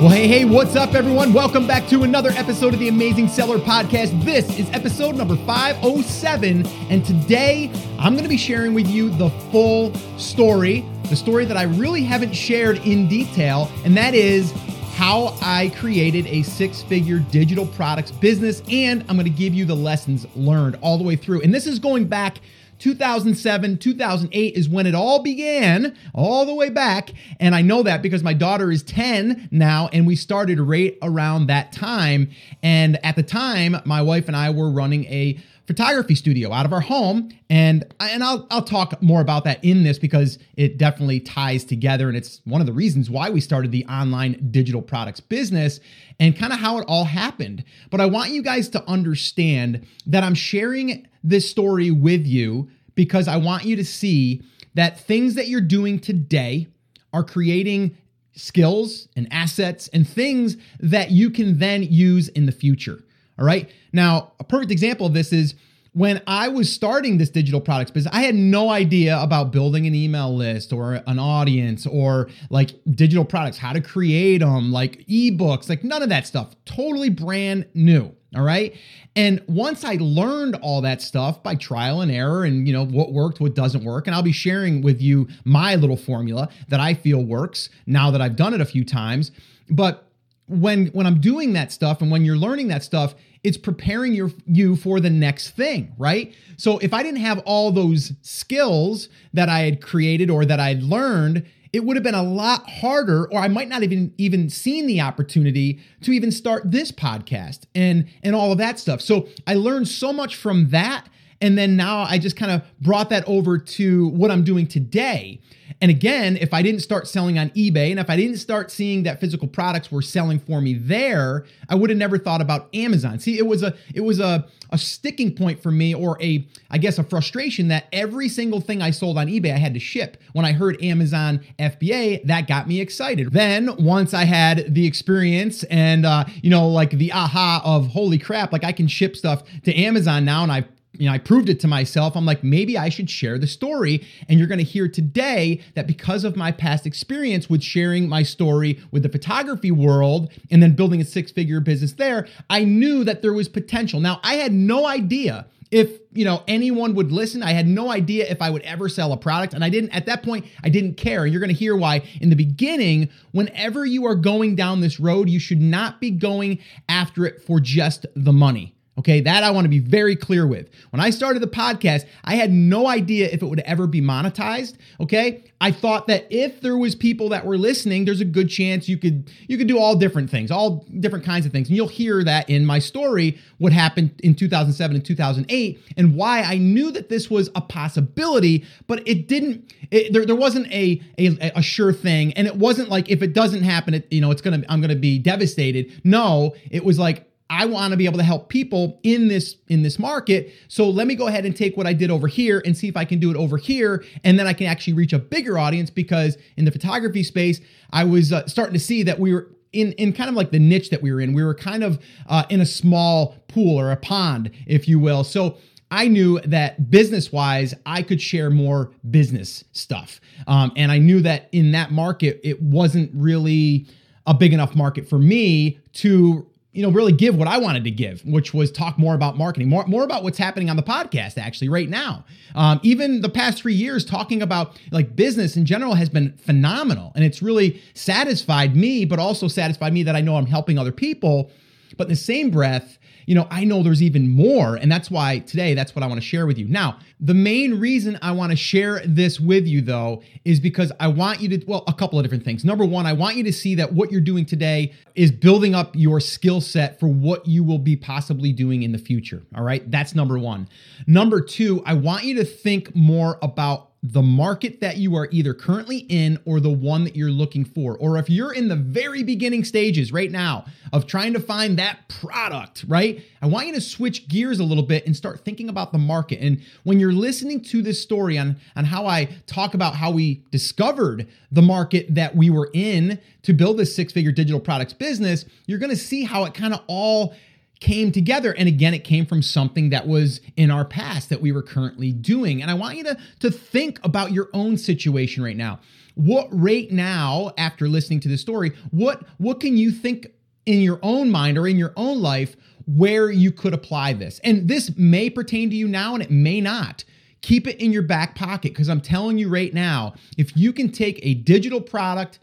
Well, hey, hey, what's up, everyone? Welcome back to another episode of the Amazing Seller Podcast. This is episode number 507, and today I'm going to be sharing with you the full story, the story that I really haven't shared in detail, and that is how I created a six figure digital products business, and I'm going to give you the lessons learned all the way through. And this is going back 2007, 2008 is when it all began, all the way back. And I know that because my daughter is 10 now, and we started right around that time. And at the time, my wife and I were running a photography studio out of our home and and I'll I'll talk more about that in this because it definitely ties together and it's one of the reasons why we started the online digital products business and kind of how it all happened. But I want you guys to understand that I'm sharing this story with you because I want you to see that things that you're doing today are creating skills and assets and things that you can then use in the future. All right. Now, a perfect example of this is when I was starting this digital products business, I had no idea about building an email list or an audience or like digital products, how to create them, like ebooks, like none of that stuff. Totally brand new. All right. And once I learned all that stuff by trial and error and, you know, what worked, what doesn't work, and I'll be sharing with you my little formula that I feel works now that I've done it a few times. But when when I'm doing that stuff and when you're learning that stuff, it's preparing your you for the next thing, right? So if I didn't have all those skills that I had created or that I'd learned, it would have been a lot harder or I might not even even seen the opportunity to even start this podcast and and all of that stuff. So I learned so much from that and then now I just kind of brought that over to what I'm doing today. And again, if I didn't start selling on eBay and if I didn't start seeing that physical products were selling for me there, I would have never thought about Amazon. See, it was a it was a a sticking point for me or a I guess a frustration that every single thing I sold on eBay I had to ship. When I heard Amazon FBA, that got me excited. Then once I had the experience and uh, you know like the aha of holy crap, like I can ship stuff to Amazon now and I've you know, I proved it to myself. I'm like, maybe I should share the story. And you're going to hear today that because of my past experience with sharing my story with the photography world and then building a six figure business there, I knew that there was potential. Now, I had no idea if you know anyone would listen i had no idea if i would ever sell a product and i didn't at that point i didn't care and you're going to hear why in the beginning whenever you are going down this road you should not be going after it for just the money Okay, that I want to be very clear with. When I started the podcast, I had no idea if it would ever be monetized. Okay, I thought that if there was people that were listening, there's a good chance you could you could do all different things, all different kinds of things, and you'll hear that in my story what happened in 2007 and 2008 and why I knew that this was a possibility, but it didn't. It, there, there wasn't a, a a sure thing, and it wasn't like if it doesn't happen, it, you know, it's gonna I'm gonna be devastated. No, it was like I want to be able to help people in this in this market. So let me go ahead and take what I did over here and see if I can do it over here and then I can actually reach a bigger audience because in the photography space, I was uh, starting to see that we were in in kind of like the niche that we were in. We were kind of uh, in a small pool or a pond, if you will. So I knew that business wise, I could share more business stuff. Um, and I knew that in that market, it wasn't really a big enough market for me to you know, really give what I wanted to give, which was talk more about marketing, more, more about what's happening on the podcast actually right now. Um, even the past three years, talking about like business in general has been phenomenal. And it's really satisfied me, but also satisfied me that I know I'm helping other people. But in the same breath, you know, I know there's even more. And that's why today, that's what I want to share with you. Now, the main reason I want to share this with you, though, is because I want you to, well, a couple of different things. Number one, I want you to see that what you're doing today is building up your skill set for what you will be possibly doing in the future. All right. That's number one. Number two, I want you to think more about the market that you are either currently in or the one that you're looking for. Or if you're in the very beginning stages right now of trying to find that product, right? I want you to switch gears a little bit and start thinking about the market. And when you're listening to this story on, on how I talk about how we discovered the market that we were in to build this six figure digital products business, you're gonna see how it kind of all came together. And again, it came from something that was in our past that we were currently doing. And I want you to, to think about your own situation right now. what right now, after listening to this story, what what can you think in your own mind or in your own life where you could apply this? And this may pertain to you now and it may not. Keep it in your back pocket because I'm telling you right now, if you can take a digital product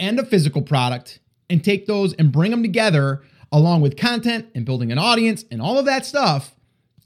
and a physical product and take those and bring them together along with content and building an audience and all of that stuff,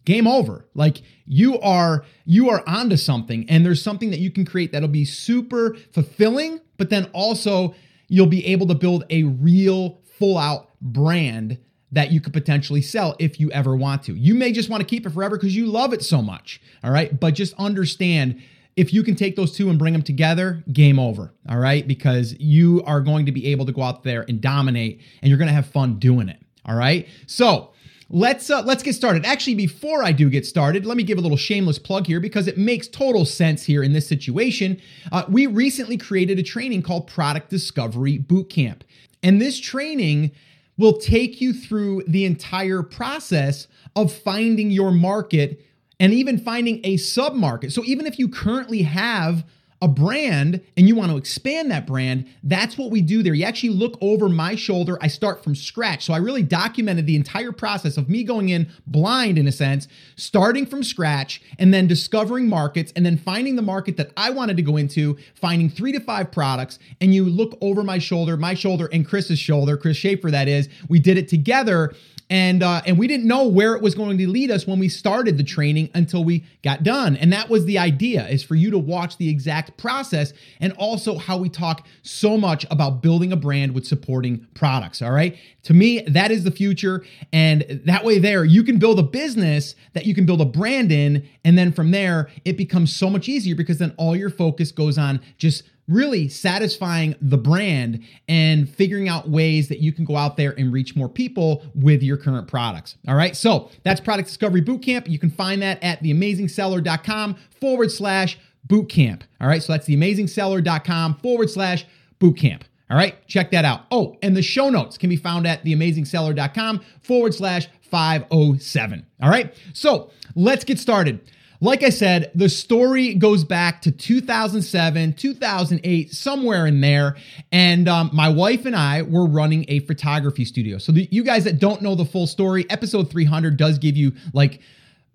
game over. Like you are you are onto something and there's something that you can create that'll be super fulfilling, but then also you'll be able to build a real full out brand that you could potentially sell if you ever want to. You may just want to keep it forever because you love it so much. All right. But just understand if you can take those two and bring them together, game over. All right. Because you are going to be able to go out there and dominate and you're going to have fun doing it. All right. So, Let's uh, let's get started. Actually, before I do get started, let me give a little shameless plug here because it makes total sense here in this situation. Uh, we recently created a training called Product Discovery Bootcamp, and this training will take you through the entire process of finding your market and even finding a sub market. So even if you currently have a brand and you want to expand that brand, that's what we do there. You actually look over my shoulder. I start from scratch. So I really documented the entire process of me going in blind, in a sense, starting from scratch and then discovering markets and then finding the market that I wanted to go into, finding three to five products. And you look over my shoulder, my shoulder, and Chris's shoulder, Chris Schaefer, that is. We did it together and uh, and we didn't know where it was going to lead us when we started the training until we got done. And that was the idea is for you to watch the exact process and also how we talk so much about building a brand with supporting products all right? To me that is the future. And that way there you can build a business that you can build a brand in. And then from there it becomes so much easier because then all your focus goes on just really satisfying the brand and figuring out ways that you can go out there and reach more people with your current products. All right. So that's Product Discovery Bootcamp. You can find that at theamazingseller.com forward slash bootcamp. All right. So that's theamazingseller.com forward slash bootcamp. All right. Check that out. Oh, and the show notes can be found at theamazingseller.com forward slash 507. All right. So let's get started. Like I said, the story goes back to 2007, 2008, somewhere in there. And um, my wife and I were running a photography studio. So, the, you guys that don't know the full story, episode 300 does give you like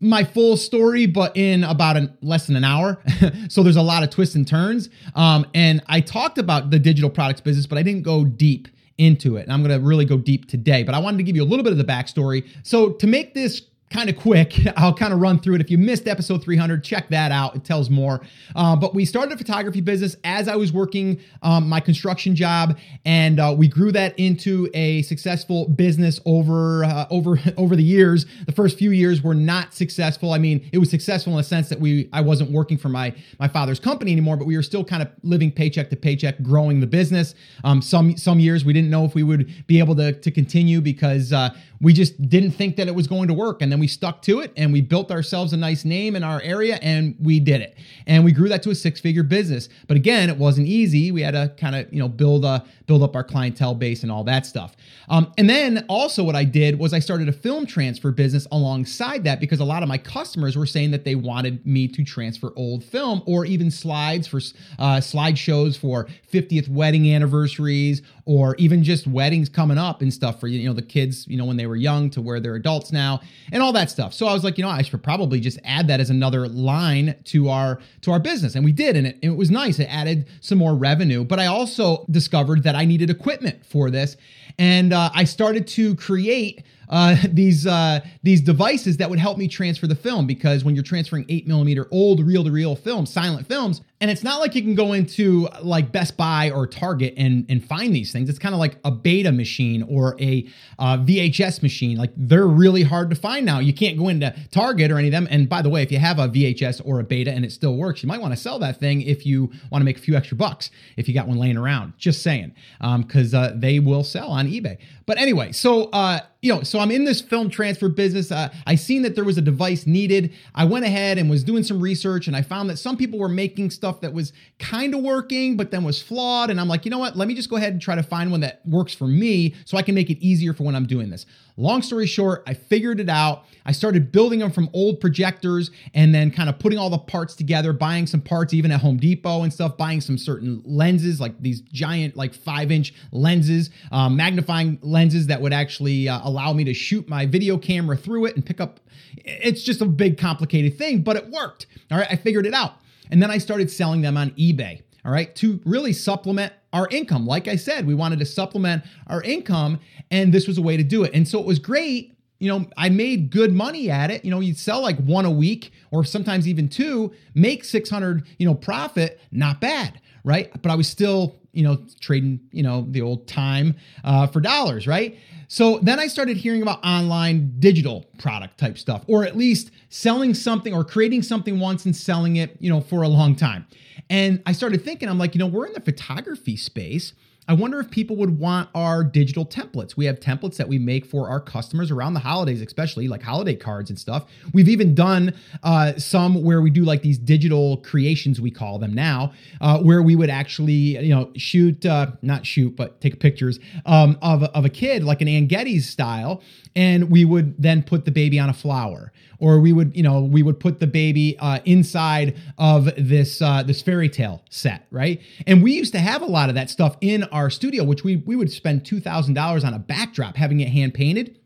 my full story, but in about an, less than an hour. so there's a lot of twists and turns. Um, and I talked about the digital products business, but I didn't go deep into it. And I'm going to really go deep today, but I wanted to give you a little bit of the backstory. So to make this kind of quick. I'll kind of run through it. If you missed episode 300, check that out. It tells more. Uh, but we started a photography business as I was working um, my construction job, and uh, we grew that into a successful business over uh, over over the years. The first few years were not successful. I mean, it was successful in the sense that we I wasn't working for my my father's company anymore, but we were still kind of living paycheck to paycheck, growing the business. Um, some some years we didn't know if we would be able to to continue because uh, we just didn't think that it was going to work. And then we stuck to it and we built ourselves a nice name in our area and we did it. And we grew that to a six figure business. But again, it wasn't easy. We had to kind of, you know, build a, build up our clientele base and all that stuff. Um, and then also what I did was I started a film transfer business alongside that because a lot of my customers were saying that they wanted me to transfer old film or even slides for uh, slideshows for 50th wedding anniversaries or even just weddings coming up and stuff for you know the kids you know when they were young to where they're adults now and all that stuff. So i was like you know i should probably just add that as another line to our to our business. And we did and it, it was nice. It added some more revenue but i also discovered that i needed equipment for this. And uh, i started to create uh, these uh, these devices that would help me transfer the film because when you're transferring eight millimeter old reel to reel film, silent films, and it's not like you can go into like Best Buy or Target and and find these things. It's kind of like a beta machine or a uh, VHS machine. Like they're really hard to find now. You can't go into Target or any of them. And by the way, if you have a VHS or a beta and it still works, you might want to sell that thing if you want to make a few extra bucks if you got one laying around. Just saying, because um, uh, they will sell on eBay. But anyway, so uh, you know, so I'm in this film transfer business. Uh, I seen that there was a device needed. I went ahead and was doing some research, and I found that some people were making stuff that was kind of working, but then was flawed. And I'm like, you know what? Let me just go ahead and try to find one that works for me, so I can make it easier for when I'm doing this. Long story short, I figured it out. I started building them from old projectors and then kind of putting all the parts together, buying some parts even at Home Depot and stuff, buying some certain lenses, like these giant, like five inch lenses, um, magnifying lenses that would actually uh, allow me to shoot my video camera through it and pick up. It's just a big, complicated thing, but it worked. All right, I figured it out. And then I started selling them on eBay all right, to really supplement our income. Like I said, we wanted to supplement our income, and this was a way to do it. And so it was great. You know, I made good money at it. You know, you'd sell like one a week or sometimes even two, make 600, you know, profit, not bad, right? But I was still, you know, trading, you know, the old time uh, for dollars, right? So then I started hearing about online digital product type stuff, or at least selling something or creating something once and selling it, you know, for a long time. And I started thinking, I'm like, you know, we're in the photography space. I wonder if people would want our digital templates. We have templates that we make for our customers around the holidays, especially like holiday cards and stuff. We've even done uh, some where we do like these digital creations, we call them now, uh, where we would actually, you know, shoot, uh, not shoot, but take pictures um, of, of a kid, like an Anne Geddes style, and we would then put the baby on a flower or we would you know we would put the baby uh, inside of this uh, this fairy tale set right and we used to have a lot of that stuff in our studio which we we would spend $2000 on a backdrop having it hand painted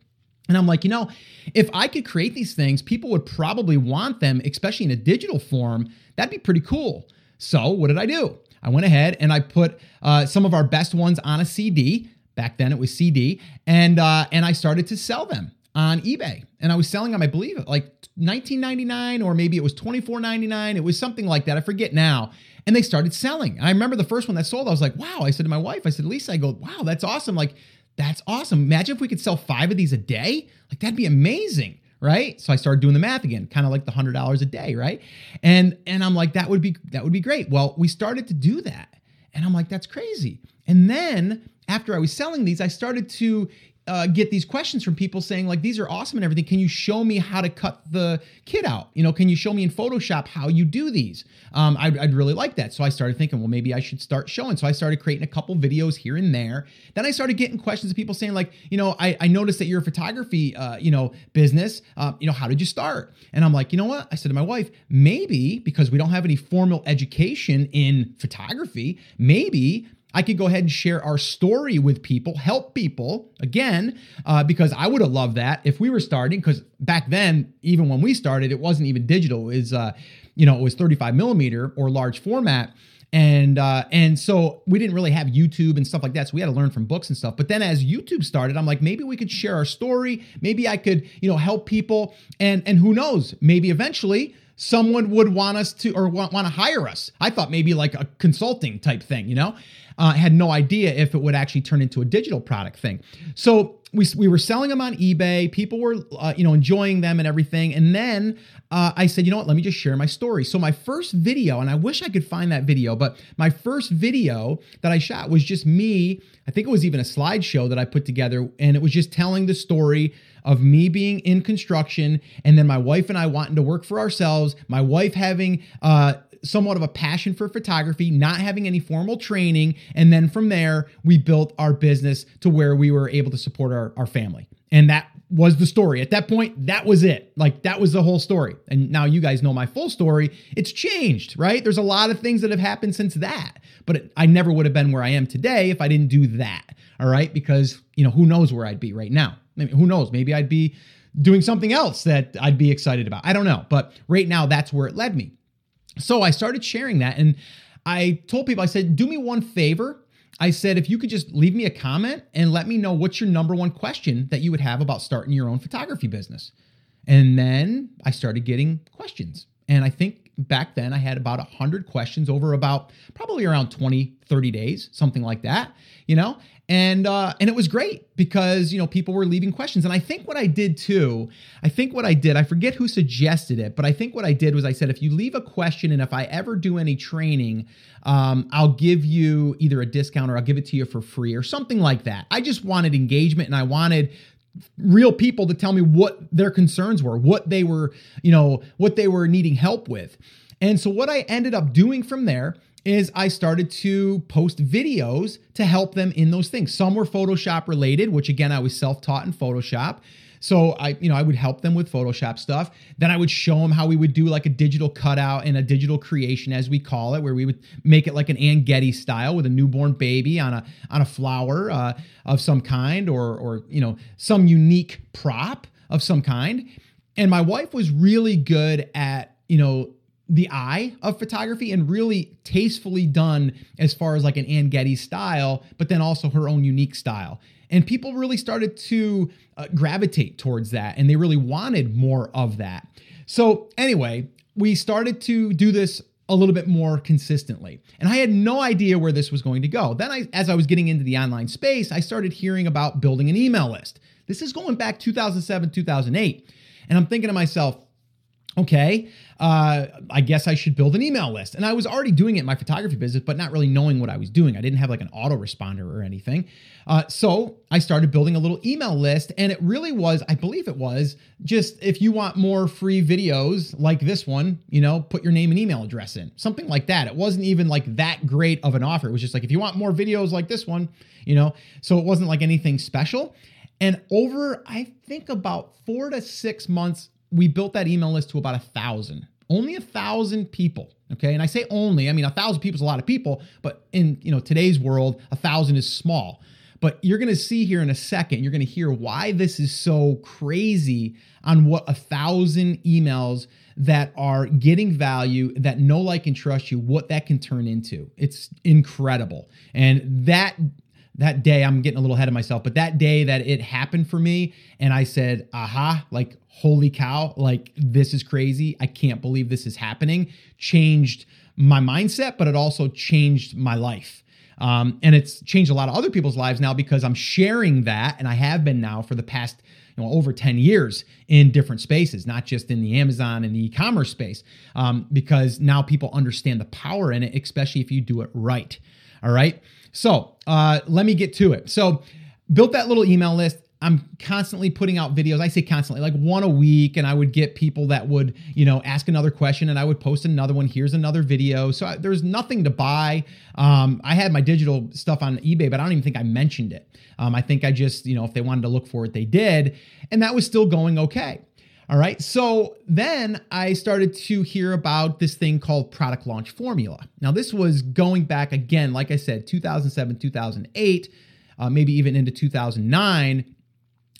and I'm like, you know, if I could create these things, people would probably want them, especially in a digital form. That'd be pretty cool. So, what did I do? I went ahead and I put uh, some of our best ones on a CD. Back then, it was CD, and uh, and I started to sell them on eBay, and I was selling them, I believe, like 19.99 or maybe it was 24.99. It was something like that. I forget now. And they started selling. I remember the first one that sold. I was like, "Wow!" I said to my wife, "I said, Lisa, I go, wow, that's awesome! Like, that's awesome. Imagine if we could sell five of these a day. Like, that'd be amazing." right so i started doing the math again kind of like the hundred dollars a day right and and i'm like that would be that would be great well we started to do that and i'm like that's crazy and then after I was selling these, I started to uh, get these questions from people saying like these are awesome and everything. Can you show me how to cut the kid out? You know can you show me in photoshop how you do these? Um, I'd, I'd, really like that. So i started thinking well maybe i should start showing. So i started creating a couple videos here and there. Then i started getting questions of people saying like you know i, I noticed that you're a photography uh, you know business. Uh, you know how did you start? And i'm like you know what? I said to my wife maybe because we don't have any formal education in photography. Maybe I could go ahead and share our story with people, help people again, uh, because I would have loved that if we were starting. Because back then, even when we started, it wasn't even digital. It was, uh, you know, it was 35 millimeter or large format, and uh, and so we didn't really have YouTube and stuff like that. So we had to learn from books and stuff. But then as YouTube started, I'm like, maybe we could share our story. Maybe I could, you know, help people, and and who knows, maybe eventually someone would want us to or want, want to hire us. I thought maybe like a consulting type thing, you know? Uh, had no idea if it would actually turn into a digital product thing. So we, we were selling them on eBay. People were, uh, you know, enjoying them and everything. And then uh, I said, you know what? Let me just share my story. So my first video, and I wish I could find that video, but my first video that I shot was just me. I think it was even a slideshow that I put together, and it was just telling the story of me being in construction and then my wife and I wanting to work for ourselves, my wife having uh, somewhat of a passion for photography, not having any formal training. And then from there, we built our business to where we were able to support our, our family. And that was the story. At that point, that was it. Like that was the whole story. And now you guys know my full story. It's changed, right? There's a lot of things that have happened since that. But it, I never would have been where I am today if I didn't do that. All right? Because, you know, who knows where I'd be right now. Mean, who knows? Maybe I'd be doing something else that I'd be excited about. I don't know. But right now that's where it led me. So I started sharing that and I told people, I said, do me one favor. I said, if you could just leave me a comment and let me know what's your number one question that you would have about starting your own photography business. And then I started getting questions. And I think back then I had about 100 questions over about probably around 20, 30 days, something like that, you know? And uh, and it was great because you know people were leaving questions and i think what i did too i think what i did i forget who suggested it but i think what i did was i said if you leave a question and if i ever do any training um, i'll give you either a discount or i'll give it to you for free or something like that i just wanted engagement and i wanted real people to tell me what their concerns were, what they were, you know, what they were needing help with. And so what I ended up doing from there is I started to post videos to help them in those things. Some were Photoshop related, which again I was self-taught in Photoshop. So I, you know, I would help them with Photoshop stuff. Then I would show them how we would do like a digital cutout and a digital creation, as we call it, where we would make it like an Anne Geddes style with a newborn baby on a on a flower uh, of some kind, or or you know some unique prop of some kind. And my wife was really good at you know the eye of photography and really tastefully done as far as like an Anne Geddes style, but then also her own unique style. And people really started to uh, gravitate towards that and they really wanted more of that. So, anyway, we started to do this a little bit more consistently. And I had no idea where this was going to go. Then I as I was getting into the online space, I started hearing about building an email list. This is going back 2007, 2008. And I'm thinking to myself, okay, uh, I guess I should build an email list. And I was already doing it in my photography business, but not really knowing what I was doing. I didn't have like an autoresponder or anything. Uh, so I started building a little email list. And it really was, I believe it was, just if you want more free videos like this one, you know, put your name and email address in, something like that. It wasn't even like that great of an offer. It was just like, if you want more videos like this one, you know, so it wasn't like anything special. And over, I think about four to six months we built that email list to about a thousand. Only a thousand people okay? And i say only i mean a thousand people is a lot of people but in you know today's world a thousand is small. But you're going to see here in a second you're going to hear why this is so crazy on what a thousand emails that are getting value that know like and trust you what that can turn into. It's incredible. And that that day i'm getting a little ahead of myself but that day that it happened for me and i said aha like holy cow like this is crazy i can't believe this is happening changed my mindset but it also changed my life um, and it's changed a lot of other people's lives now because i'm sharing that and i have been now for the past you know, over 10 years in different spaces, not just in the Amazon and the e-commerce space, um, because now people understand the power in it, especially if you do it right. All right. So uh, let me get to it. So built that little email list. I'm constantly putting out videos. I say constantly, like one a week, and I would get people that would, you know, ask another question, and I would post another one. Here's another video. So I, there's nothing to buy. Um, I had my digital stuff on eBay, but I don't even think I mentioned it. Um, I think I just, you know, if they wanted to look for it, they did, and that was still going okay. All right. So then I started to hear about this thing called product launch formula. Now, this was going back again, like I said, 2007, 2008, uh, maybe even into 2009.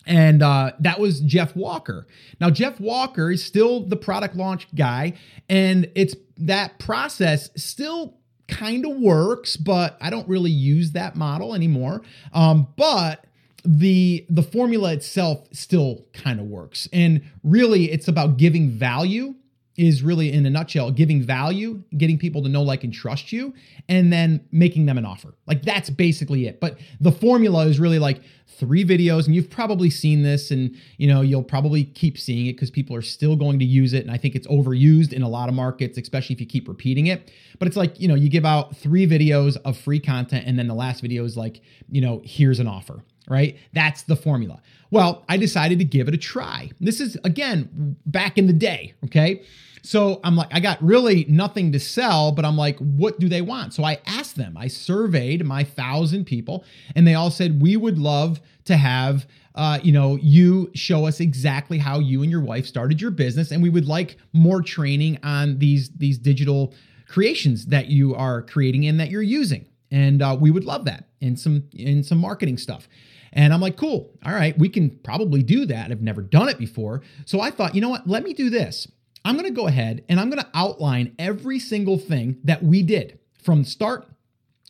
And uh, that was Jeff Walker. Now, Jeff Walker is still the product launch guy, and it's that process still kind of works, but I don't really use that model anymore. Um, but the the formula itself still kind of works. And really it's about giving value is really in a nutshell giving value getting people to know like and trust you and then making them an offer. Like that's basically it. But the formula is really like three videos and you've probably seen this and you know you'll probably keep seeing it because people are still going to use it and i think it's overused in a lot of markets especially if you keep repeating it. But it's like you know you give out three videos of free content and then the last video is like you know here's an offer right? That's the formula. Well, I decided to give it a try. This is, again, back in the day, okay? So I'm like, I got really nothing to sell, but I'm like, what do they want? So I asked them, I surveyed my thousand people, and they all said, we would love to have. Uh, you know, you show us exactly how you and your wife started your business, and we would like more training on these these digital creations that you are creating and that you're using, and uh, we would love that and some and some marketing stuff. And I'm like, cool. All right, we can probably do that. I've never done it before. So I thought, you know what? Let me do this. I'm going to go ahead and I'm going to outline every single thing that we did from start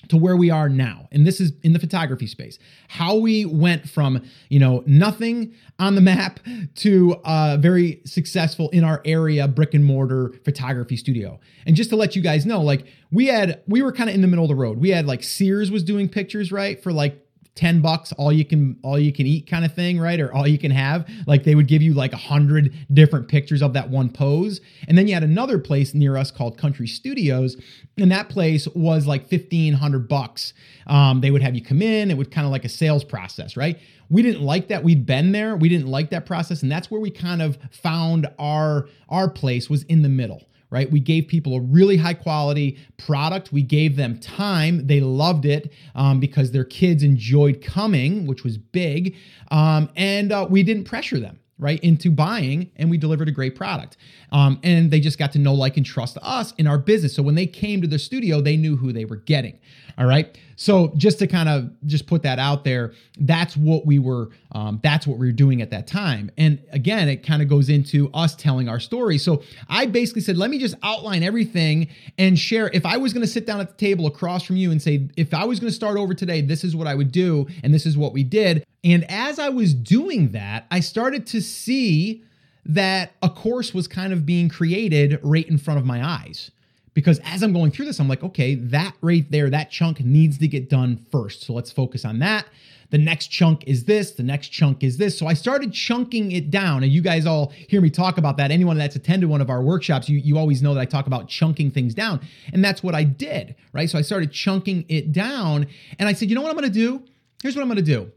to where we are now and this is in the photography space how we went from you know nothing on the map to uh, very successful in our area brick and mortar photography studio and just to let you guys know like we had we were kind of in the middle of the road we had like sears was doing pictures right for like 10 bucks all you can all you can eat kind of thing right? Or all you can have. Like they would give you like a hundred different pictures of that one pose. And then you had another place near us called country studios and that place was like 1500 bucks. Um, they would have you come in. It would kind of like a sales process right? We didn't like that we'd been there. We didn't like that process and that's where we kind of found our our place was in the middle right? We gave people a really high quality product. We gave them time. They loved it um, because their kids enjoyed coming, which was big. Um, and uh, we didn't pressure them right into buying and we delivered a great product. Um, and they just got to know like and trust us in our business. So when they came to the studio they knew who they were getting all right? So just to kind of just put that out there that's what we were um, that's what we were doing at that time. And again it kind of goes into us telling our story. So i basically said let me just outline everything and share. If i was going to sit down at the table across from you and say if i was going to start over today this is what i would do and this is what we did and as I was doing that, I started to see that a course was kind of being created right in front of my eyes. Because as I'm going through this, I'm like, okay, that right there, that chunk needs to get done first. So let's focus on that. The next chunk is this, the next chunk is this. So I started chunking it down. And you guys all hear me talk about that. Anyone that's attended one of our workshops, you, you always know that I talk about chunking things down. And that's what I did, right? So I started chunking it down. And I said, you know what I'm gonna do? Here's what I'm gonna do.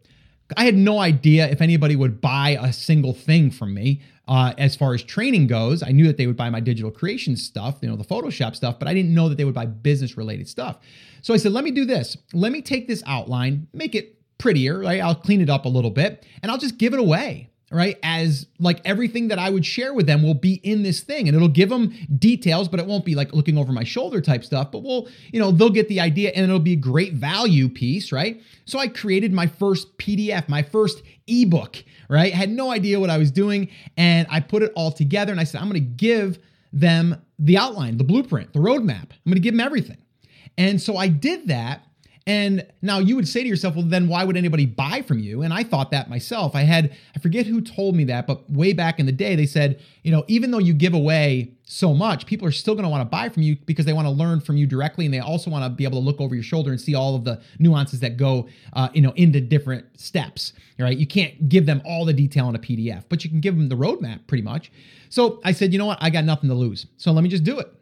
I had no idea if anybody would buy a single thing from me. Uh, as far as training goes, I knew that they would buy my digital creation stuff, you know, the Photoshop stuff, but I didn't know that they would buy business related stuff. So I said, let me do this. Let me take this outline, make it prettier, right? I'll clean it up a little bit and I'll just give it away right? As like everything that I would share with them will be in this thing and it'll give them details, but it won't be like looking over my shoulder type stuff. But we'll, you know, they'll get the idea and it'll be a great value piece, right? So I created my first PDF, my first ebook, right? Had no idea what I was doing and I put it all together and I said, I'm to give them the outline, the blueprint, the roadmap. I'm to give them everything. And so I did that and now you would say to yourself, well, then why would anybody buy from you? And I thought that myself. I had, I forget who told me that, but way back in the day, they said, you know, even though you give away so much, people are still going to want to buy from you because they want to learn from you directly. And they also want to be able to look over your shoulder and see all of the nuances that go, uh, you know, into different steps, right? You can't give them all the detail in a PDF, but you can give them the roadmap pretty much. So I said, you know what? I got nothing to lose. So let me just do it.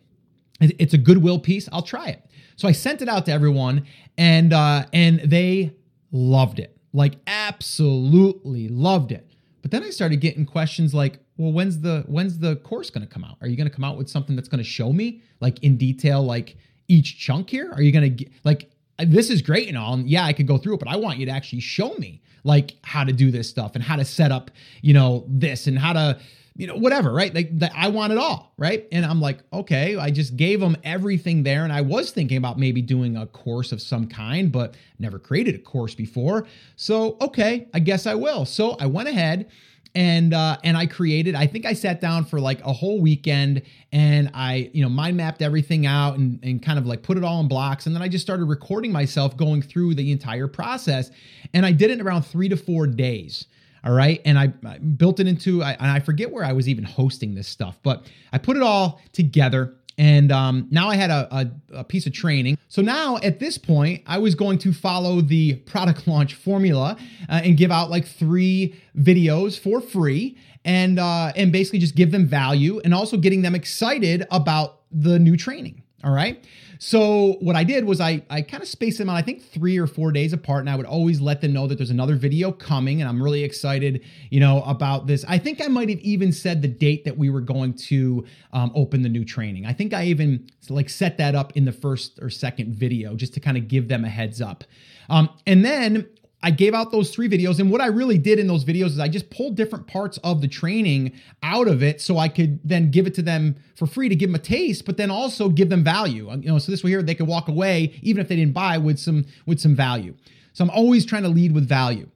It's a goodwill piece. I'll try it. So I sent it out to everyone, and uh, and they loved it, like absolutely loved it. But then I started getting questions like, well, when's the when's the course going to come out? Are you going to come out with something that's going to show me like in detail, like each chunk here? Are you going to like this is great and all, and yeah, I could go through it, but I want you to actually show me like how to do this stuff and how to set up, you know, this and how to you know, whatever, right? Like the, I want it all, right? And I'm like, okay, I just gave them everything there. And I was thinking about maybe doing a course of some kind, but never created a course before. So, okay, I guess I will. So I went ahead and uh, and I created. I think I sat down for like a whole weekend and I you know mind mapped everything out and and kind of like put it all in blocks. And then I just started recording myself going through the entire process. And I did it in around three to four days. All right. And I, I built it into, I, I forget where I was even hosting this stuff, but I put it all together. And um, now I had a, a, a, piece of training. So now at this point, I was going to follow the product launch formula uh, and give out like three videos for free and uh, and basically just give them value and also getting them excited about the new training. All right. So what I did was I I kind of spaced them out, I think three or four days apart, and I would always let them know that there's another video coming, and I'm really excited, you know, about this. I think I might have even said the date that we were going to um, open the new training. I think I even like set that up in the first or second video just to kind of give them a heads up. Um, and then I gave out those three videos. And what I really did in those videos is I just pulled different parts of the training out of it so I could then give it to them for free to give them a taste, but then also give them value. You know, so this way here they could walk away, even if they didn't buy, with some with some value. So I'm always trying to lead with value.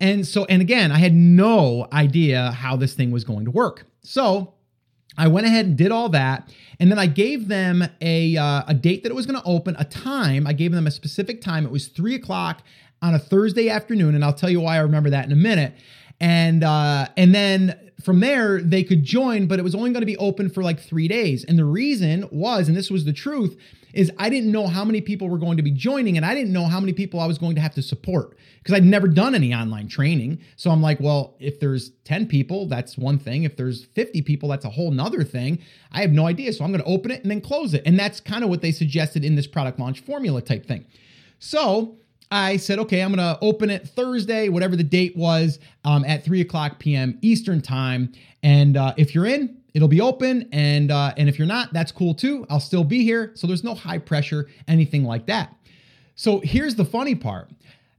And so, and again, I had no idea how this thing was going to work. So I went ahead and did all that, and then I gave them a uh, a date that it was going to open, a time. I gave them a specific time. It was three o'clock on a Thursday afternoon, and I'll tell you why I remember that in a minute. And uh, and then from there they could join, but it was only going to be open for like three days. And the reason was, and this was the truth, is I didn't know how many people were going to be joining, and I didn't know how many people I was going to have to support because I'd never done any online training. So I'm like, well, if there's 10 people, that's one thing. If there's 50 people, that's a whole nother thing. I have no idea. So I'm going to open it and then close it. And that's kind of what they suggested in this product launch formula type thing. So I said, okay, I'm going to open it Thursday, whatever the date was, um, at 3 o'clock p.m. Eastern Time. And uh, if you're in, it'll be open. And, uh, and if you're not, that's cool too. I'll still be here. So there's no high pressure, anything like that. So here's the funny part.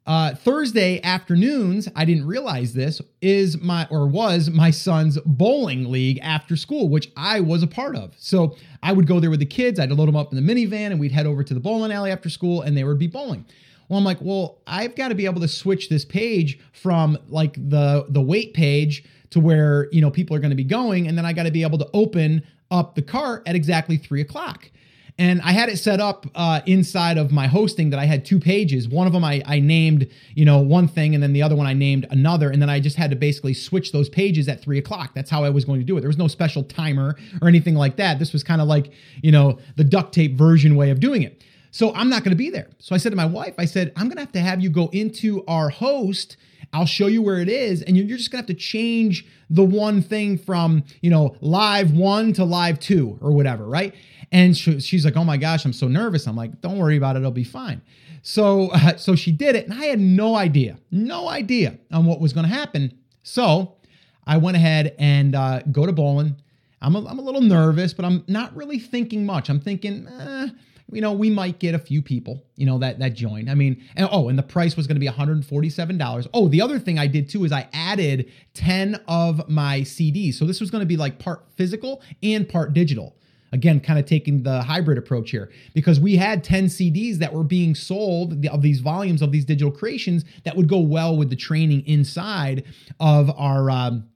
Uh, Thursday afternoons, I didn't realize this, is my or was my son's bowling league after school, which I was a part of. So I would go there with the kids. I'd load them up in the minivan and we'd head over to the bowling alley after school and they would be bowling. Well, I'm like, well, I've got to be able to switch this page from like the the wait page to where you know people are going to be going, and then I got to be able to open up the cart at exactly three o'clock. And I had it set up uh, inside of my hosting that I had two pages. One of them I, I named, you know, one thing, and then the other one I named another. And then I just had to basically switch those pages at three o'clock. That's how I was going to do it. There was no special timer or anything like that. This was kind of like, you know, the duct tape version way of doing it. So I'm not going to be there. So I said to my wife, I said, I'm going to have to have you go into our host. I'll show you where it is. And you're just going to have to change the one thing from, you know, live one to live two or whatever, right? And she's like, oh my gosh, I'm so nervous. I'm like, don't worry about it. It'll be fine. So, uh, so she did it. And I had no idea, no idea on what was going to happen. So I went ahead and uh, go to bowling. I'm a, I'm a little nervous, but I'm not really thinking much. I'm thinking, eh, you know, we might get a few people, you know, that that join. I mean, and, oh, and the price was going to be $147. Oh, the other thing I did too is I added 10 of my CDs. So this was going to be like part physical and part digital. Again, kind of taking the hybrid approach here because we had 10 CDs that were being sold of these volumes of these digital creations that would go well with the training inside of our um,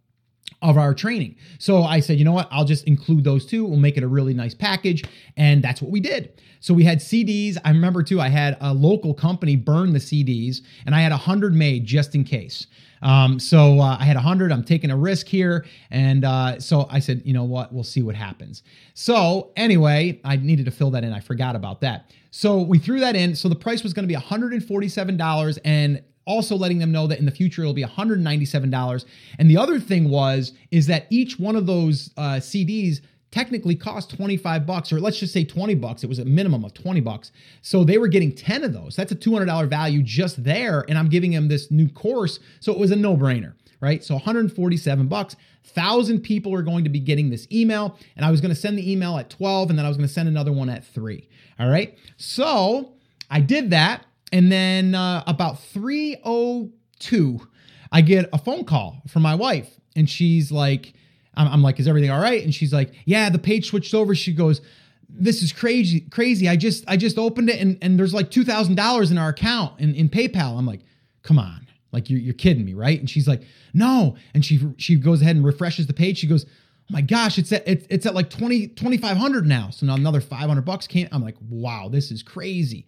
of our training. So I said, you know what? I'll just include those two. We'll make it a really nice package. And that's what we did. So we had CDs. I remember too, I had a local company burn the CDs and I had 100 made just in case. Um, so uh, I had 100. I'm taking a risk here. And uh, so I said, you know what? We'll see what happens. So anyway, I needed to fill that in. I forgot about that. So we threw that in. So the price was going to be $147. And also letting them know that in the future it'll be $197. And the other thing was is that each one of those uh, CDs technically cost 25 bucks or let's just say 20 bucks. It was a minimum of 20 bucks. So they were getting 10 of those. That's a $200 value just there and i'm giving them this new course. So it was a no-brainer right? So 147 bucks. 1000 people are going to be getting this email and i was going to send the email at 12 and then i was going to send another one at 3 all right? So i did that and then uh, about 302, I get a phone call from my wife. And she's like, I'm, I'm like, is everything all right? And she's like, yeah, the page switched over. She goes, this is crazy, crazy. I just I just opened it and, and there's like two thousand dollars in our account in, in PayPal. I'm like, come on, like you're, you're kidding me, right? And she's like, no. And she she goes ahead and refreshes the page. She goes, oh my gosh, it's at it's, it's at like 20 2500 now. So now another 500 bucks came. I'm like, wow, this is crazy.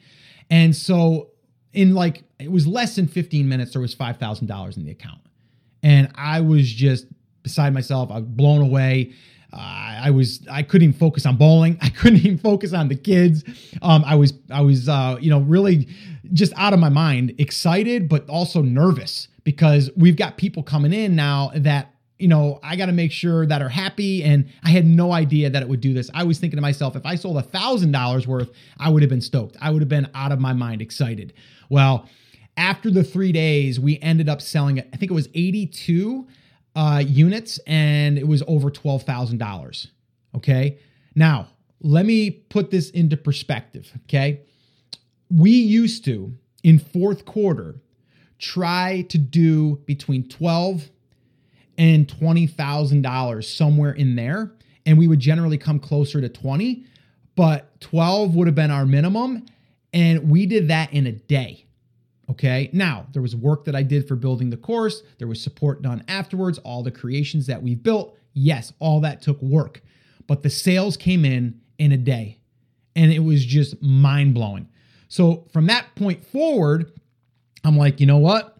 And so in like it was less than 15 minutes there was $5000 in the account and i was just beside myself i was blown away i was i couldn't even focus on bowling i couldn't even focus on the kids um, i was i was uh, you know really just out of my mind excited but also nervous because we've got people coming in now that you know, I got to make sure that are happy. And I had no idea that it would do this. I was thinking to myself, if I sold a thousand dollars worth, I would have been stoked. I would have been out of my mind excited. Well, after the three days, we ended up selling, I think it was 82 uh, units and it was over $12,000. Okay. Now, let me put this into perspective. Okay. We used to, in fourth quarter, try to do between 12 and $20,000 somewhere in there. And we would generally come closer to 20, but 12 would have been our minimum. And we did that in a day. Okay. Now, there was work that I did for building the course, there was support done afterwards, all the creations that we built. Yes, all that took work, but the sales came in in a day and it was just mind blowing. So, from that point forward, I'm like, you know what?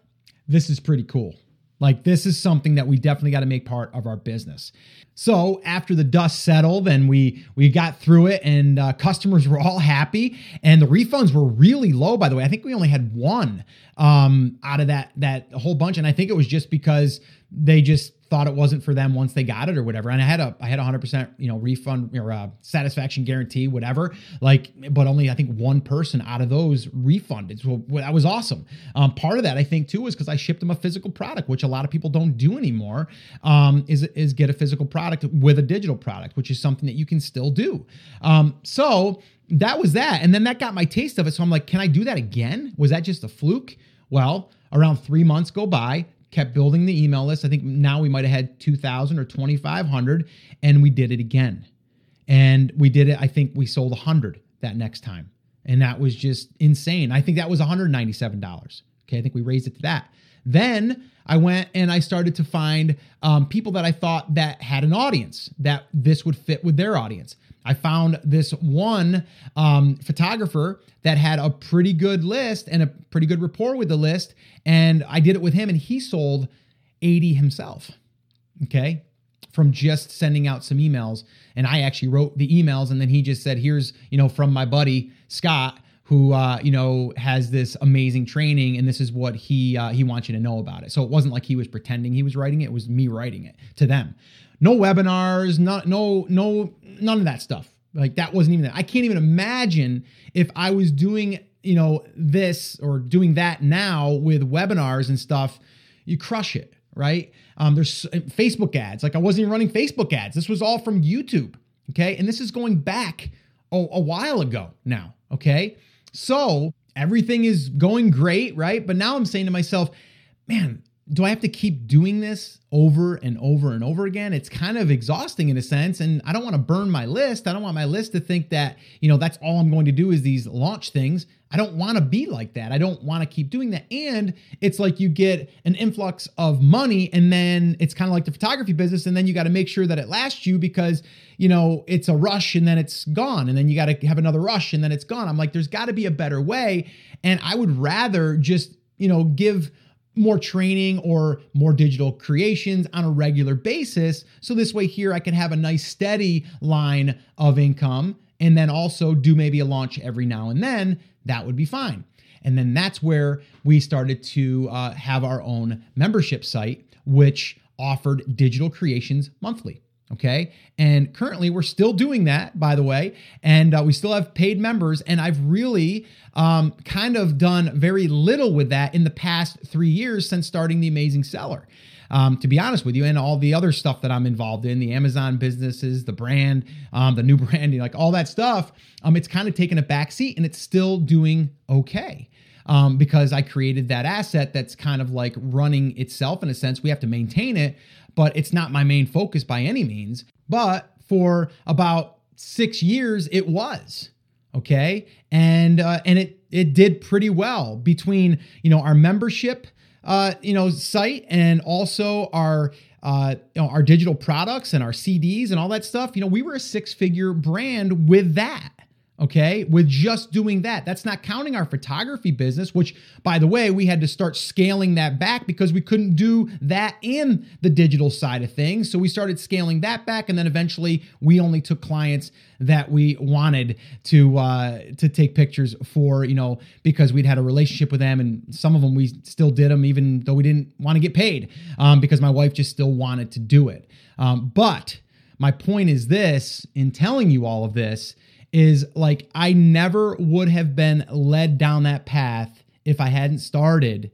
This is pretty cool. Like this is something that we definitely got to make part of our business. So after the dust settled and we we got through it, and uh, customers were all happy, and the refunds were really low. By the way, I think we only had one um, out of that that whole bunch, and I think it was just because they just thought it wasn't for them once they got it or whatever. And I had a I had a hundred percent you know refund or uh, satisfaction guarantee, whatever. Like, but only I think one person out of those refunded. So that was awesome. Um, part of that I think too was because I shipped them a physical product, which a lot of people don't do anymore. Um, is is get a physical product with a digital product, which is something that you can still do. Um, so that was that, and then that got my taste of it. So I'm like, can I do that again? Was that just a fluke? Well, around three months go by kept building the email list. I think now we might have had 2,000 or 2,500, and we did it again. And we did it, I think we sold 100 that next time. And that was just insane. I think that was $197. Okay, I think we raised it to that. Then I went and I started to find um, people that I thought that had an audience that this would fit with their audience. I found this one um, photographer that had a pretty good list and a pretty good rapport with the list. And I did it with him, and he sold 80 himself. Okay. From just sending out some emails. And I actually wrote the emails, and then he just said, Here's, you know, from my buddy Scott who uh, you know has this amazing training and this is what he uh, he wants you to know about it so it wasn't like he was pretending he was writing it it was me writing it to them no webinars no no no none of that stuff. Like that wasn't even that. I can't even imagine if i was doing you know this or doing that now with webinars and stuff. You crush it right? Um, there's uh, facebook ads. Like i wasn't even running facebook ads. This was all from youtube okay? And this is going back a, a while ago now okay? So everything is going great, right? But now I'm saying to myself, man, do I have to keep doing this over and over and over again? It's kind of exhausting in a sense. And I don't want to burn my list. I don't want my list to think that, you know, that's all I'm going to do is these launch things. I don't want to be like that. I don't want to keep doing that. And it's like you get an influx of money and then it's kind of like the photography business. And then you got to make sure that it lasts you because, you know, it's a rush and then it's gone. And then you got to have another rush and then it's gone. I'm like, there's got to be a better way. And I would rather just, you know, give more training or more digital creations on a regular basis. So this way here I can have a nice steady line of income and then also do maybe a launch every now and then. That would be fine. And then that's where we started to uh, have our own membership site, which offered digital creations monthly. Okay. And currently, we're still doing that, by the way. And uh, we still have paid members. And I've really um, kind of done very little with that in the past three years since starting The Amazing Seller. Um, to be honest with you, and all the other stuff that I'm involved in, the Amazon businesses, the brand, um, the new branding, like all that stuff, um, it's kind of taken a back seat and it's still doing okay. Um, because I created that asset that's kind of like running itself in a sense. We have to maintain it, but it's not my main focus by any means. But for about six years, it was okay, and uh, and it it did pretty well between you know our membership uh, you know site and also our uh, you know, our digital products and our CDs and all that stuff. You know, we were a six figure brand with that okay, with just doing that. That's not counting our photography business, which, by the way, we had to start scaling that back because we couldn't do that in the digital side of things. So we started scaling that back, and then eventually we only took clients that we wanted to uh, to take pictures for, you know, because we'd had a relationship with them, and some of them we still did them even though we didn't want to get paid um, because my wife just still wanted to do it. Um, but my point is this in telling you all of this is like I never would have been led down that path if I hadn't started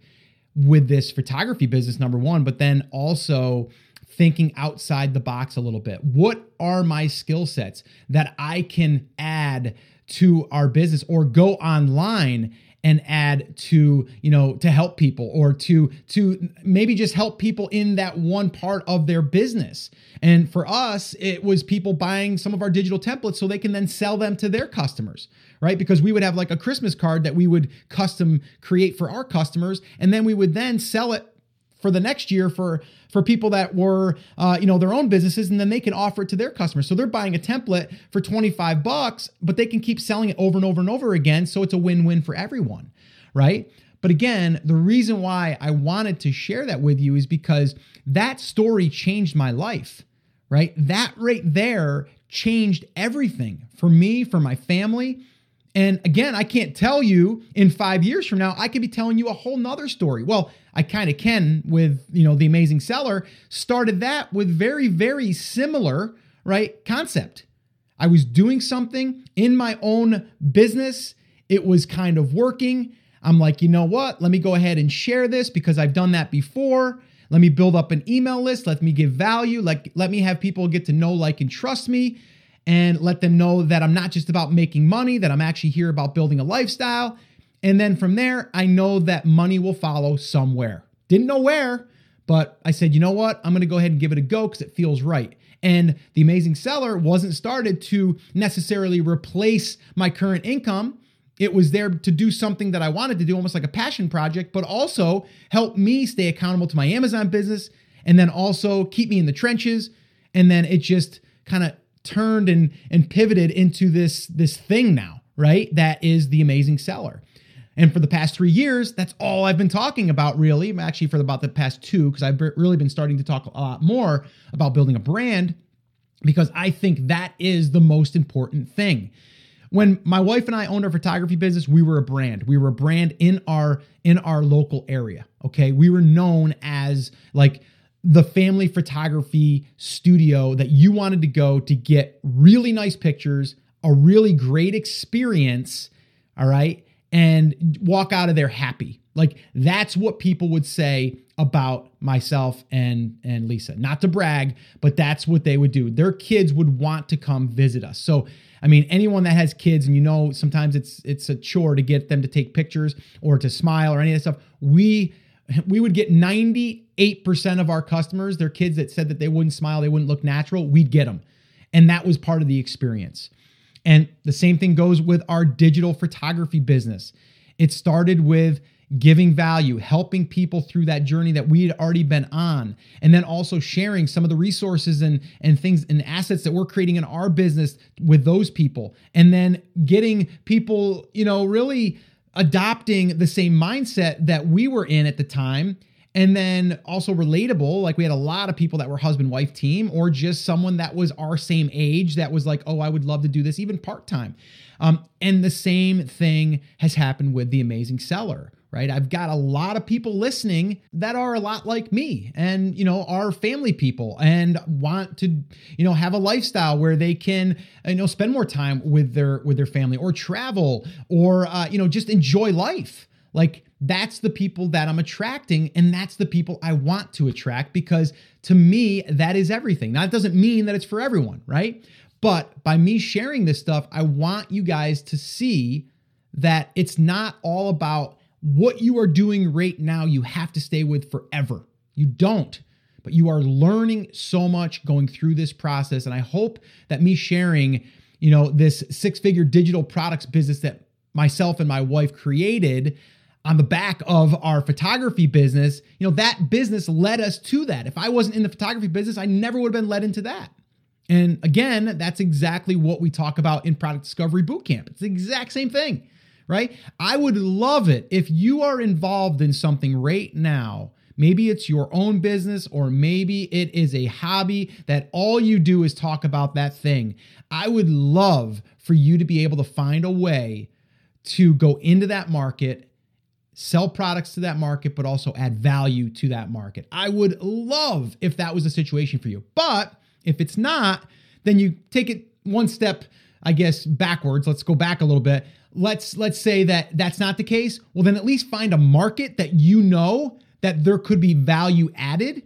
with this photography business, number one, but then also thinking outside the box a little bit. What are my skill sets that I can add to our business or go online and add to you know to help people or to to maybe just help people in that one part of their business. And for us it was people buying some of our digital templates so they can then sell them to their customers right? Because we would have like a christmas card that we would custom create for our customers and then we would then sell it for the next year for for people that were uh, you know their own businesses and then they can offer it to their customers so they're buying a template for 25 bucks but they can keep selling it over and over and over again so it's a win-win for everyone right But again, the reason why I wanted to share that with you is because that story changed my life, right? That right there changed everything for me, for my family. And again, I can't tell you in five years from now, I could be telling you a whole nother story. Well, I kind of can with, you know, the amazing seller started that with very, very similar, right? Concept. I was doing something in my own business. It was kind of working. I'm like, you know what? Let me go ahead and share this because I've done that before. Let me build up an email list. Let me give value. Let, let me have people get to know, like, and trust me and let them know that I'm not just about making money, that I'm actually here about building a lifestyle. And then from there, I know that money will follow somewhere. Didn't know where, but I said, you know what? I'm going to go ahead and give it a go because it feels right. And the amazing seller wasn't started to necessarily replace my current income. It was there to do something that I wanted to do, almost like a passion project, but also help me stay accountable to my Amazon business and then also keep me in the trenches. And then it just kind of turned and and pivoted into this this thing now, right? That is the amazing seller. And for the past three years, that's all I've been talking about, really. Actually, for about the past two, because I've really been starting to talk a lot more about building a brand, because I think that is the most important thing. When my wife and I owned our photography business, we were a brand. We were a brand in our in our local area. Okay, we were known as like the family photography studio that you wanted to go to get really nice pictures, a really great experience, all right, and walk out of there happy. Like that's what people would say about myself and and Lisa. Not to brag, but that's what they would do. Their kids would want to come visit us. So I mean, anyone that has kids and you know sometimes it's it's a chore to get them to take pictures or to smile or any of that stuff. We we would get 98% of our customers, their kids that said that they wouldn't smile, they wouldn't look natural, we'd get them. And that was part of the experience. And the same thing goes with our digital photography business. It started with giving value, helping people through that journey that we had already been on, and then also sharing some of the resources and, and things and assets that we're creating in our business with those people. And then getting people, you know, really adopting the same mindset that we were in at the time. And then also relatable like we had a lot of people that were husband wife team or just someone that was our same age that was like oh i would love to do this even part-time. Um, and the same thing has happened with the amazing seller right? I've got a lot of people listening that are a lot like me and, you know, are family people and want to, you know, have a lifestyle where they can, you know, spend more time with their with their family or travel or uh, you know, just enjoy life. Like that's the people that I'm attracting and that's the people I want to attract because to me that is everything. Now it doesn't mean that it's for everyone, right? But by me sharing this stuff, I want you guys to see that it's not all about what you are doing right now, you have to stay with forever. You don't, but you are learning so much going through this process. And I hope that me sharing, you know, this six figure digital products business that myself and my wife created on the back of our photography business, you know, that business led us to that. If I wasn't in the photography business, I never would have been led into that. And again, that's exactly what we talk about in Product Discovery Bootcamp. It's the exact same thing right? I would love it if you are involved in something right now. Maybe it's your own business, or maybe it is a hobby that all you do is talk about that thing. I would love for you to be able to find a way to go into that market, sell products to that market, but also add value to that market. I would love if that was a situation for you. But if it's not, then you take it one step, I guess, backwards. Let's go back a little bit let's let's say that that's not the case well then at least find a market that you know that there could be value added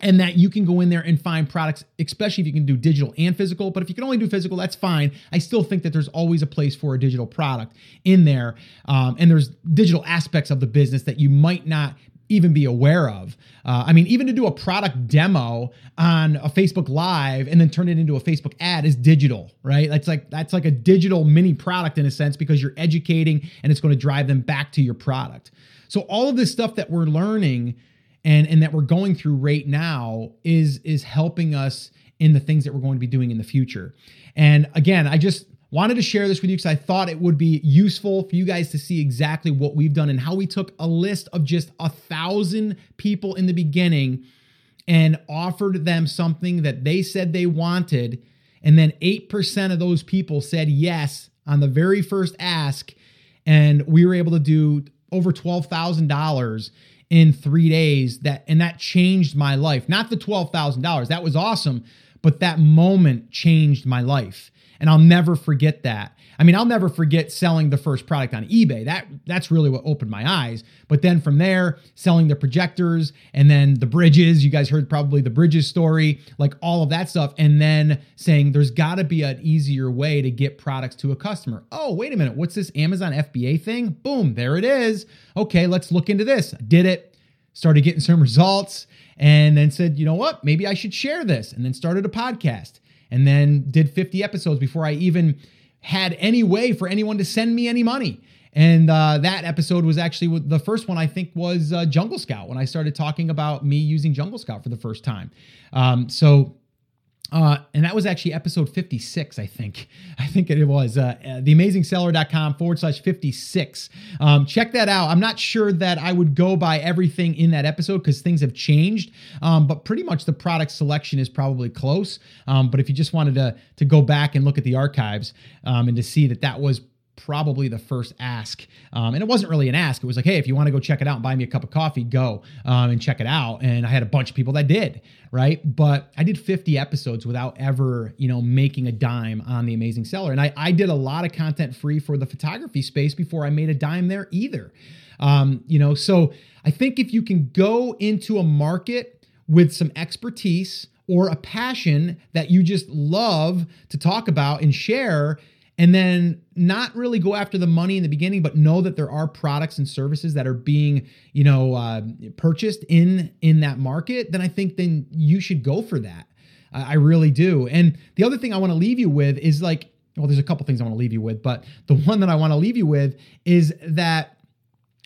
and that you can go in there and find products especially if you can do digital and physical. But if you can only do physical that's fine. I still think that there's always a place for a digital product in there um, and there's digital aspects of the business that you might not even be aware of. Uh, I mean, even to do a product demo on a Facebook Live and then turn it into a Facebook ad is digital, right? That's like that's like a digital mini product in a sense because you're educating and it's going to drive them back to your product. So all of this stuff that we're learning and and that we're going through right now is is helping us in the things that we're going to be doing in the future. And again, I just wanted to share this with you because I thought it would be useful for you guys to see exactly what we've done and how we took a list of just a thousand people in the beginning and offered them something that they said they wanted. And then 8% of those people said yes on the very first ask. And we were able to do over $12,000 in three days that and that changed my life not the $12000 that was awesome but that moment changed my life and I'll never forget that. I mean, I'll never forget selling the first product on eBay. That that's really what opened my eyes. But then from there, selling the projectors and then the bridges, you guys heard probably the bridges story, like all of that stuff and then saying there's got to be an easier way to get products to a customer. Oh, wait a minute, what's this Amazon FBA thing? Boom, there it is. Okay, let's look into this. did it. Started getting some results and then said, "You know what? Maybe I should share this." And then started a podcast and then did 50 episodes before I even had any way for anyone to send me any money. And uh, that episode was actually the first one I think was uh, Jungle Scout when I started talking about me using Jungle Scout for the first time. Um, so uh, and that was actually episode 56, I think. I think it was uh, uh, theamazingseller.com forward slash 56. Um, check that out. I'm not sure that I would go by everything in that episode because things have changed, um, but pretty much the product selection is probably close. Um, but if you just wanted to, to go back and look at the archives um, and to see that that was probably the first ask. Um, and it wasn't really an ask. It was like, hey, if you want to go check it out and buy me a cup of coffee, go um, and check it out. And I had a bunch of people that did, right? But I did 50 episodes without ever, you know, making a dime on the amazing seller. And I, I did a lot of content free for the photography space before I made a dime there either. Um, you know, so I think if you can go into a market with some expertise or a passion that you just love to talk about and share, and then not really go after the money in the beginning but know that there are products and services that are being you know uh, purchased in in that market then i think then you should go for that. Uh, i really do. And the other thing i want to leave you with is like well there's a couple things i want to leave you with but the one that i want to leave you with is that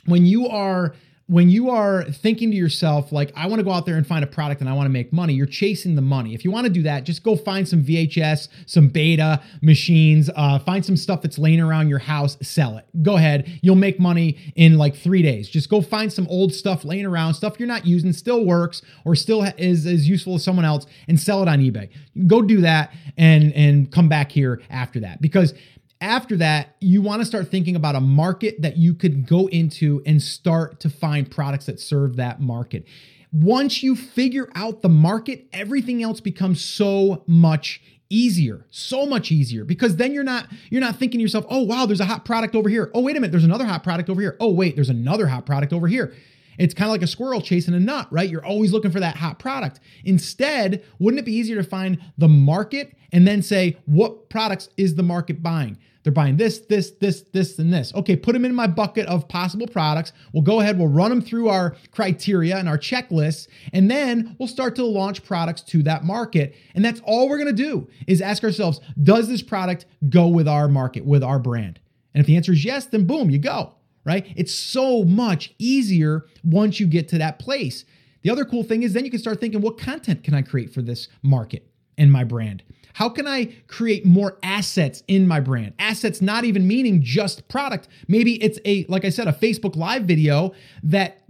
when you are when you are thinking to yourself, like, I want to go out there and find a product and I want to make money, you're chasing the money. If you want to do that, just go find some VHS, some beta machines, uh, find some stuff that's laying around your house, sell it. Go ahead. You'll make money in like three days. Just go find some old stuff laying around, stuff you're not using, still works or still is as useful as someone else, and sell it on eBay. Go do that and and come back here after that because after that, you want to start thinking about a market that you could go into and start to find products that serve that market. Once you figure out the market, everything else becomes so much easier so much easier because then you're not you're not thinking to yourself oh wow there's a hot product over here. Oh wait a minute there's another hot product over here. Oh wait there's another hot product over here it's kind of like a squirrel chasing a nut, right? You're always looking for that hot product. Instead, wouldn't it be easier to find the market and then say, what products is the market buying? They're buying this, this, this, this, and this. Okay, put them in my bucket of possible products. We'll go ahead, we'll run them through our criteria and our checklists, and then we'll start to launch products to that market. And that's all we're gonna do is ask ourselves, does this product go with our market, with our brand? And if the answer is yes, then boom, you go right? It's so much easier once you get to that place. The other cool thing is then you can start thinking, what content can I create for this market and my brand? How can I create more assets in my brand? Assets not even meaning just product. Maybe it's a, like I said, a Facebook Live video that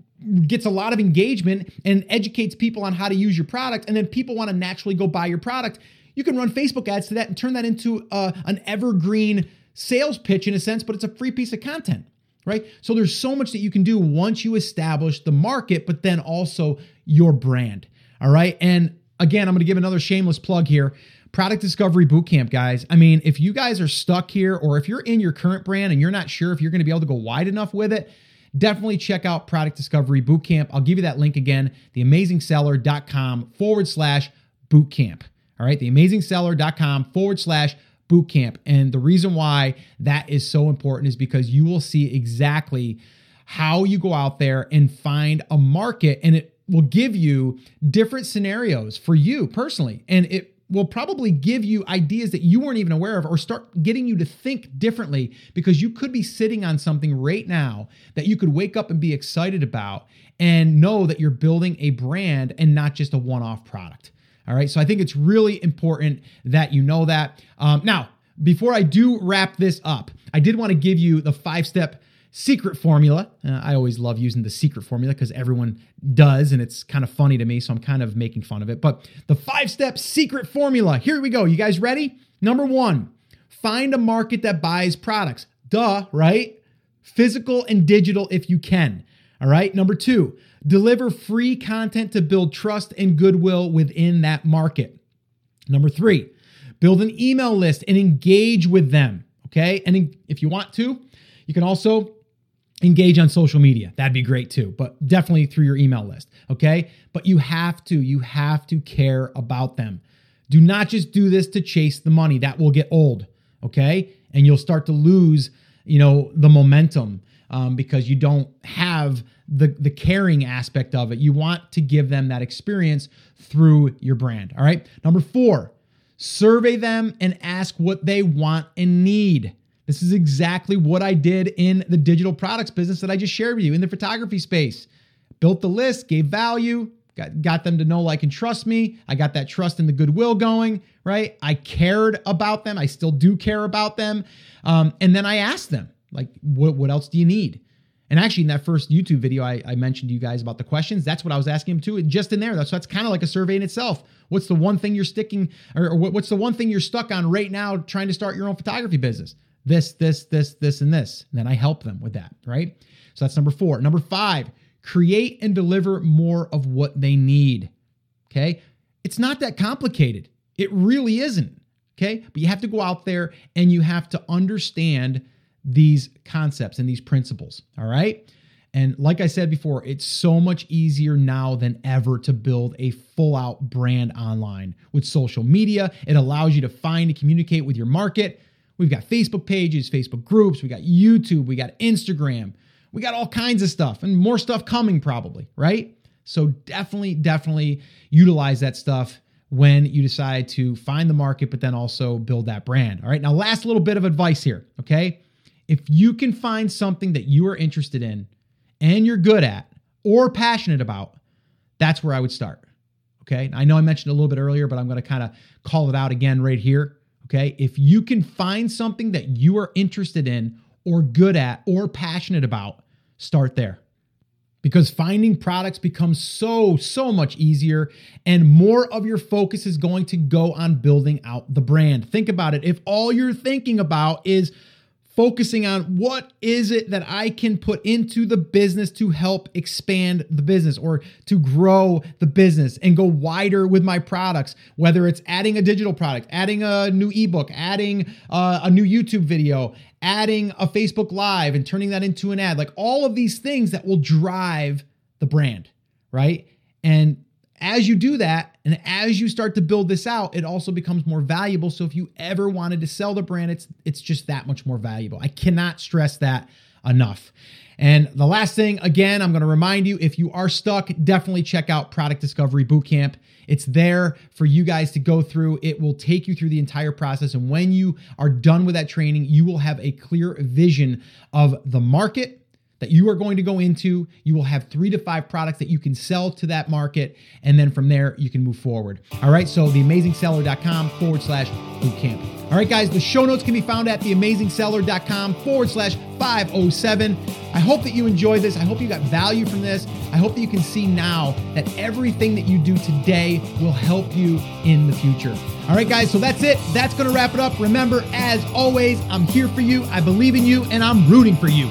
gets a lot of engagement and educates people on how to use your product. And then people want to naturally go buy your product. You can run Facebook ads to that and turn that into a, uh, an evergreen sales pitch in a sense, but it's a free piece of content right? So there's so much that you can do once you establish the market, but then also your brand. All right. And again, I'm going to give another shameless plug here. Product Discovery Bootcamp, guys. I mean, if you guys are stuck here or if you're in your current brand and you're not sure if you're going to be able to go wide enough with it, definitely check out Product Discovery Bootcamp. I'll give you that link again, theamazingseller.com forward slash bootcamp. All right, theamazingseller.com forward slash boot camp. And the reason why that is so important is because you will see exactly how you go out there and find a market and it will give you different scenarios for you personally. And it will probably give you ideas that you weren't even aware of or start getting you to think differently because you could be sitting on something right now that you could wake up and be excited about and know that you're building a brand and not just a one off product. All right. So I think it's really important that you know that. Um, now, before I do wrap this up, I did want to give you the five step secret formula. Uh, I always love using the secret formula because everyone does, and it's kind of funny to me. So I'm kind of making fun of it. But the five step secret formula here we go. You guys ready? Number one, find a market that buys products. Duh, right? Physical and digital if you can. All right. Number two, deliver free content to build trust and goodwill within that market. Number three, build an email list and engage with them. Okay. And if you want to, you can also engage on social media. That'd be great too, but definitely through your email list. Okay. But you have to, you have to care about them. Do not just do this to chase the money. That will get old. Okay. And you'll start to lose, you know, the momentum um, because you don't have the, the caring aspect of it. You want to give them that experience through your brand. All right. Number four, survey them and ask what they want and need. This is exactly what I did in the digital products business that I just shared with you in the photography space. Built the list, gave value, got, got them to know, like, and trust me. I got that trust and the goodwill going, right? I cared about them. I still do care about them. Um, and then I asked them, like, what, what else do you need? And actually, in that first YouTube video, I, I, mentioned to you guys about the questions. That's what I was asking him too. Just in there, that's that's kind of like a survey in itself. What's the one thing you're sticking, or, or what's the one thing you're stuck on right now, trying to start your own photography business? this, this, this, this, and this. And then I help them with that, right? So that's number four. Number five, create and deliver more of what they need. Okay. It's not that complicated. It really isn't. Okay. But you have to go out there and you have to understand these concepts and these principles. All right. And like I said before, it's so much easier now than ever to build a full out brand online with social media. It allows you to find and communicate with your market We've got Facebook pages, Facebook groups, we got YouTube, we got Instagram, we got all kinds of stuff and more stuff coming probably, right? So definitely, definitely utilize that stuff when you decide to find the market, but then also build that brand. All right. Now, last little bit of advice here. Okay. If you can find something that you are interested in and you're good at or passionate about, that's where I would start. Okay. I know I mentioned a little bit earlier, but I'm going to kind of call it out again right here. Okay. If you can find something that you are interested in or good at or passionate about, start there. Because finding products becomes so, so much easier, and more of your focus is going to go on building out the brand. Think about it. If all you're thinking about is focusing on what is it that I can put into the business to help expand the business or to grow the business and go wider with my products, whether it's adding a digital product, adding a new ebook, adding uh, a new YouTube video, adding a Facebook Live and turning that into an ad, like all of these things that will drive the brand, right? And as you do that, and as you start to build this out, it also becomes more valuable. So if you ever wanted to sell the brand, it's it's just that much more valuable. I cannot stress that enough. And the last thing, again, I'm going to remind you if you are stuck, definitely check out Product Discovery Bootcamp. It's there for you guys to go through. It will take you through the entire process. And when you are done with that training, you will have a clear vision of the market that you are going to go into. You will have three to five products that you can sell to that market. And then from there, you can move forward. All right. So theamazingseller.com forward slash bootcamp. All right, guys, the show notes can be found at theamazingseller.com forward slash 507. I hope that you enjoy this. I hope you got value from this. I hope that you can see now that everything that you do today will help you in the future. All right, guys, so that's it. That's going to wrap it up. Remember, as always, I'm here for you. I believe in you, and I'm rooting for you.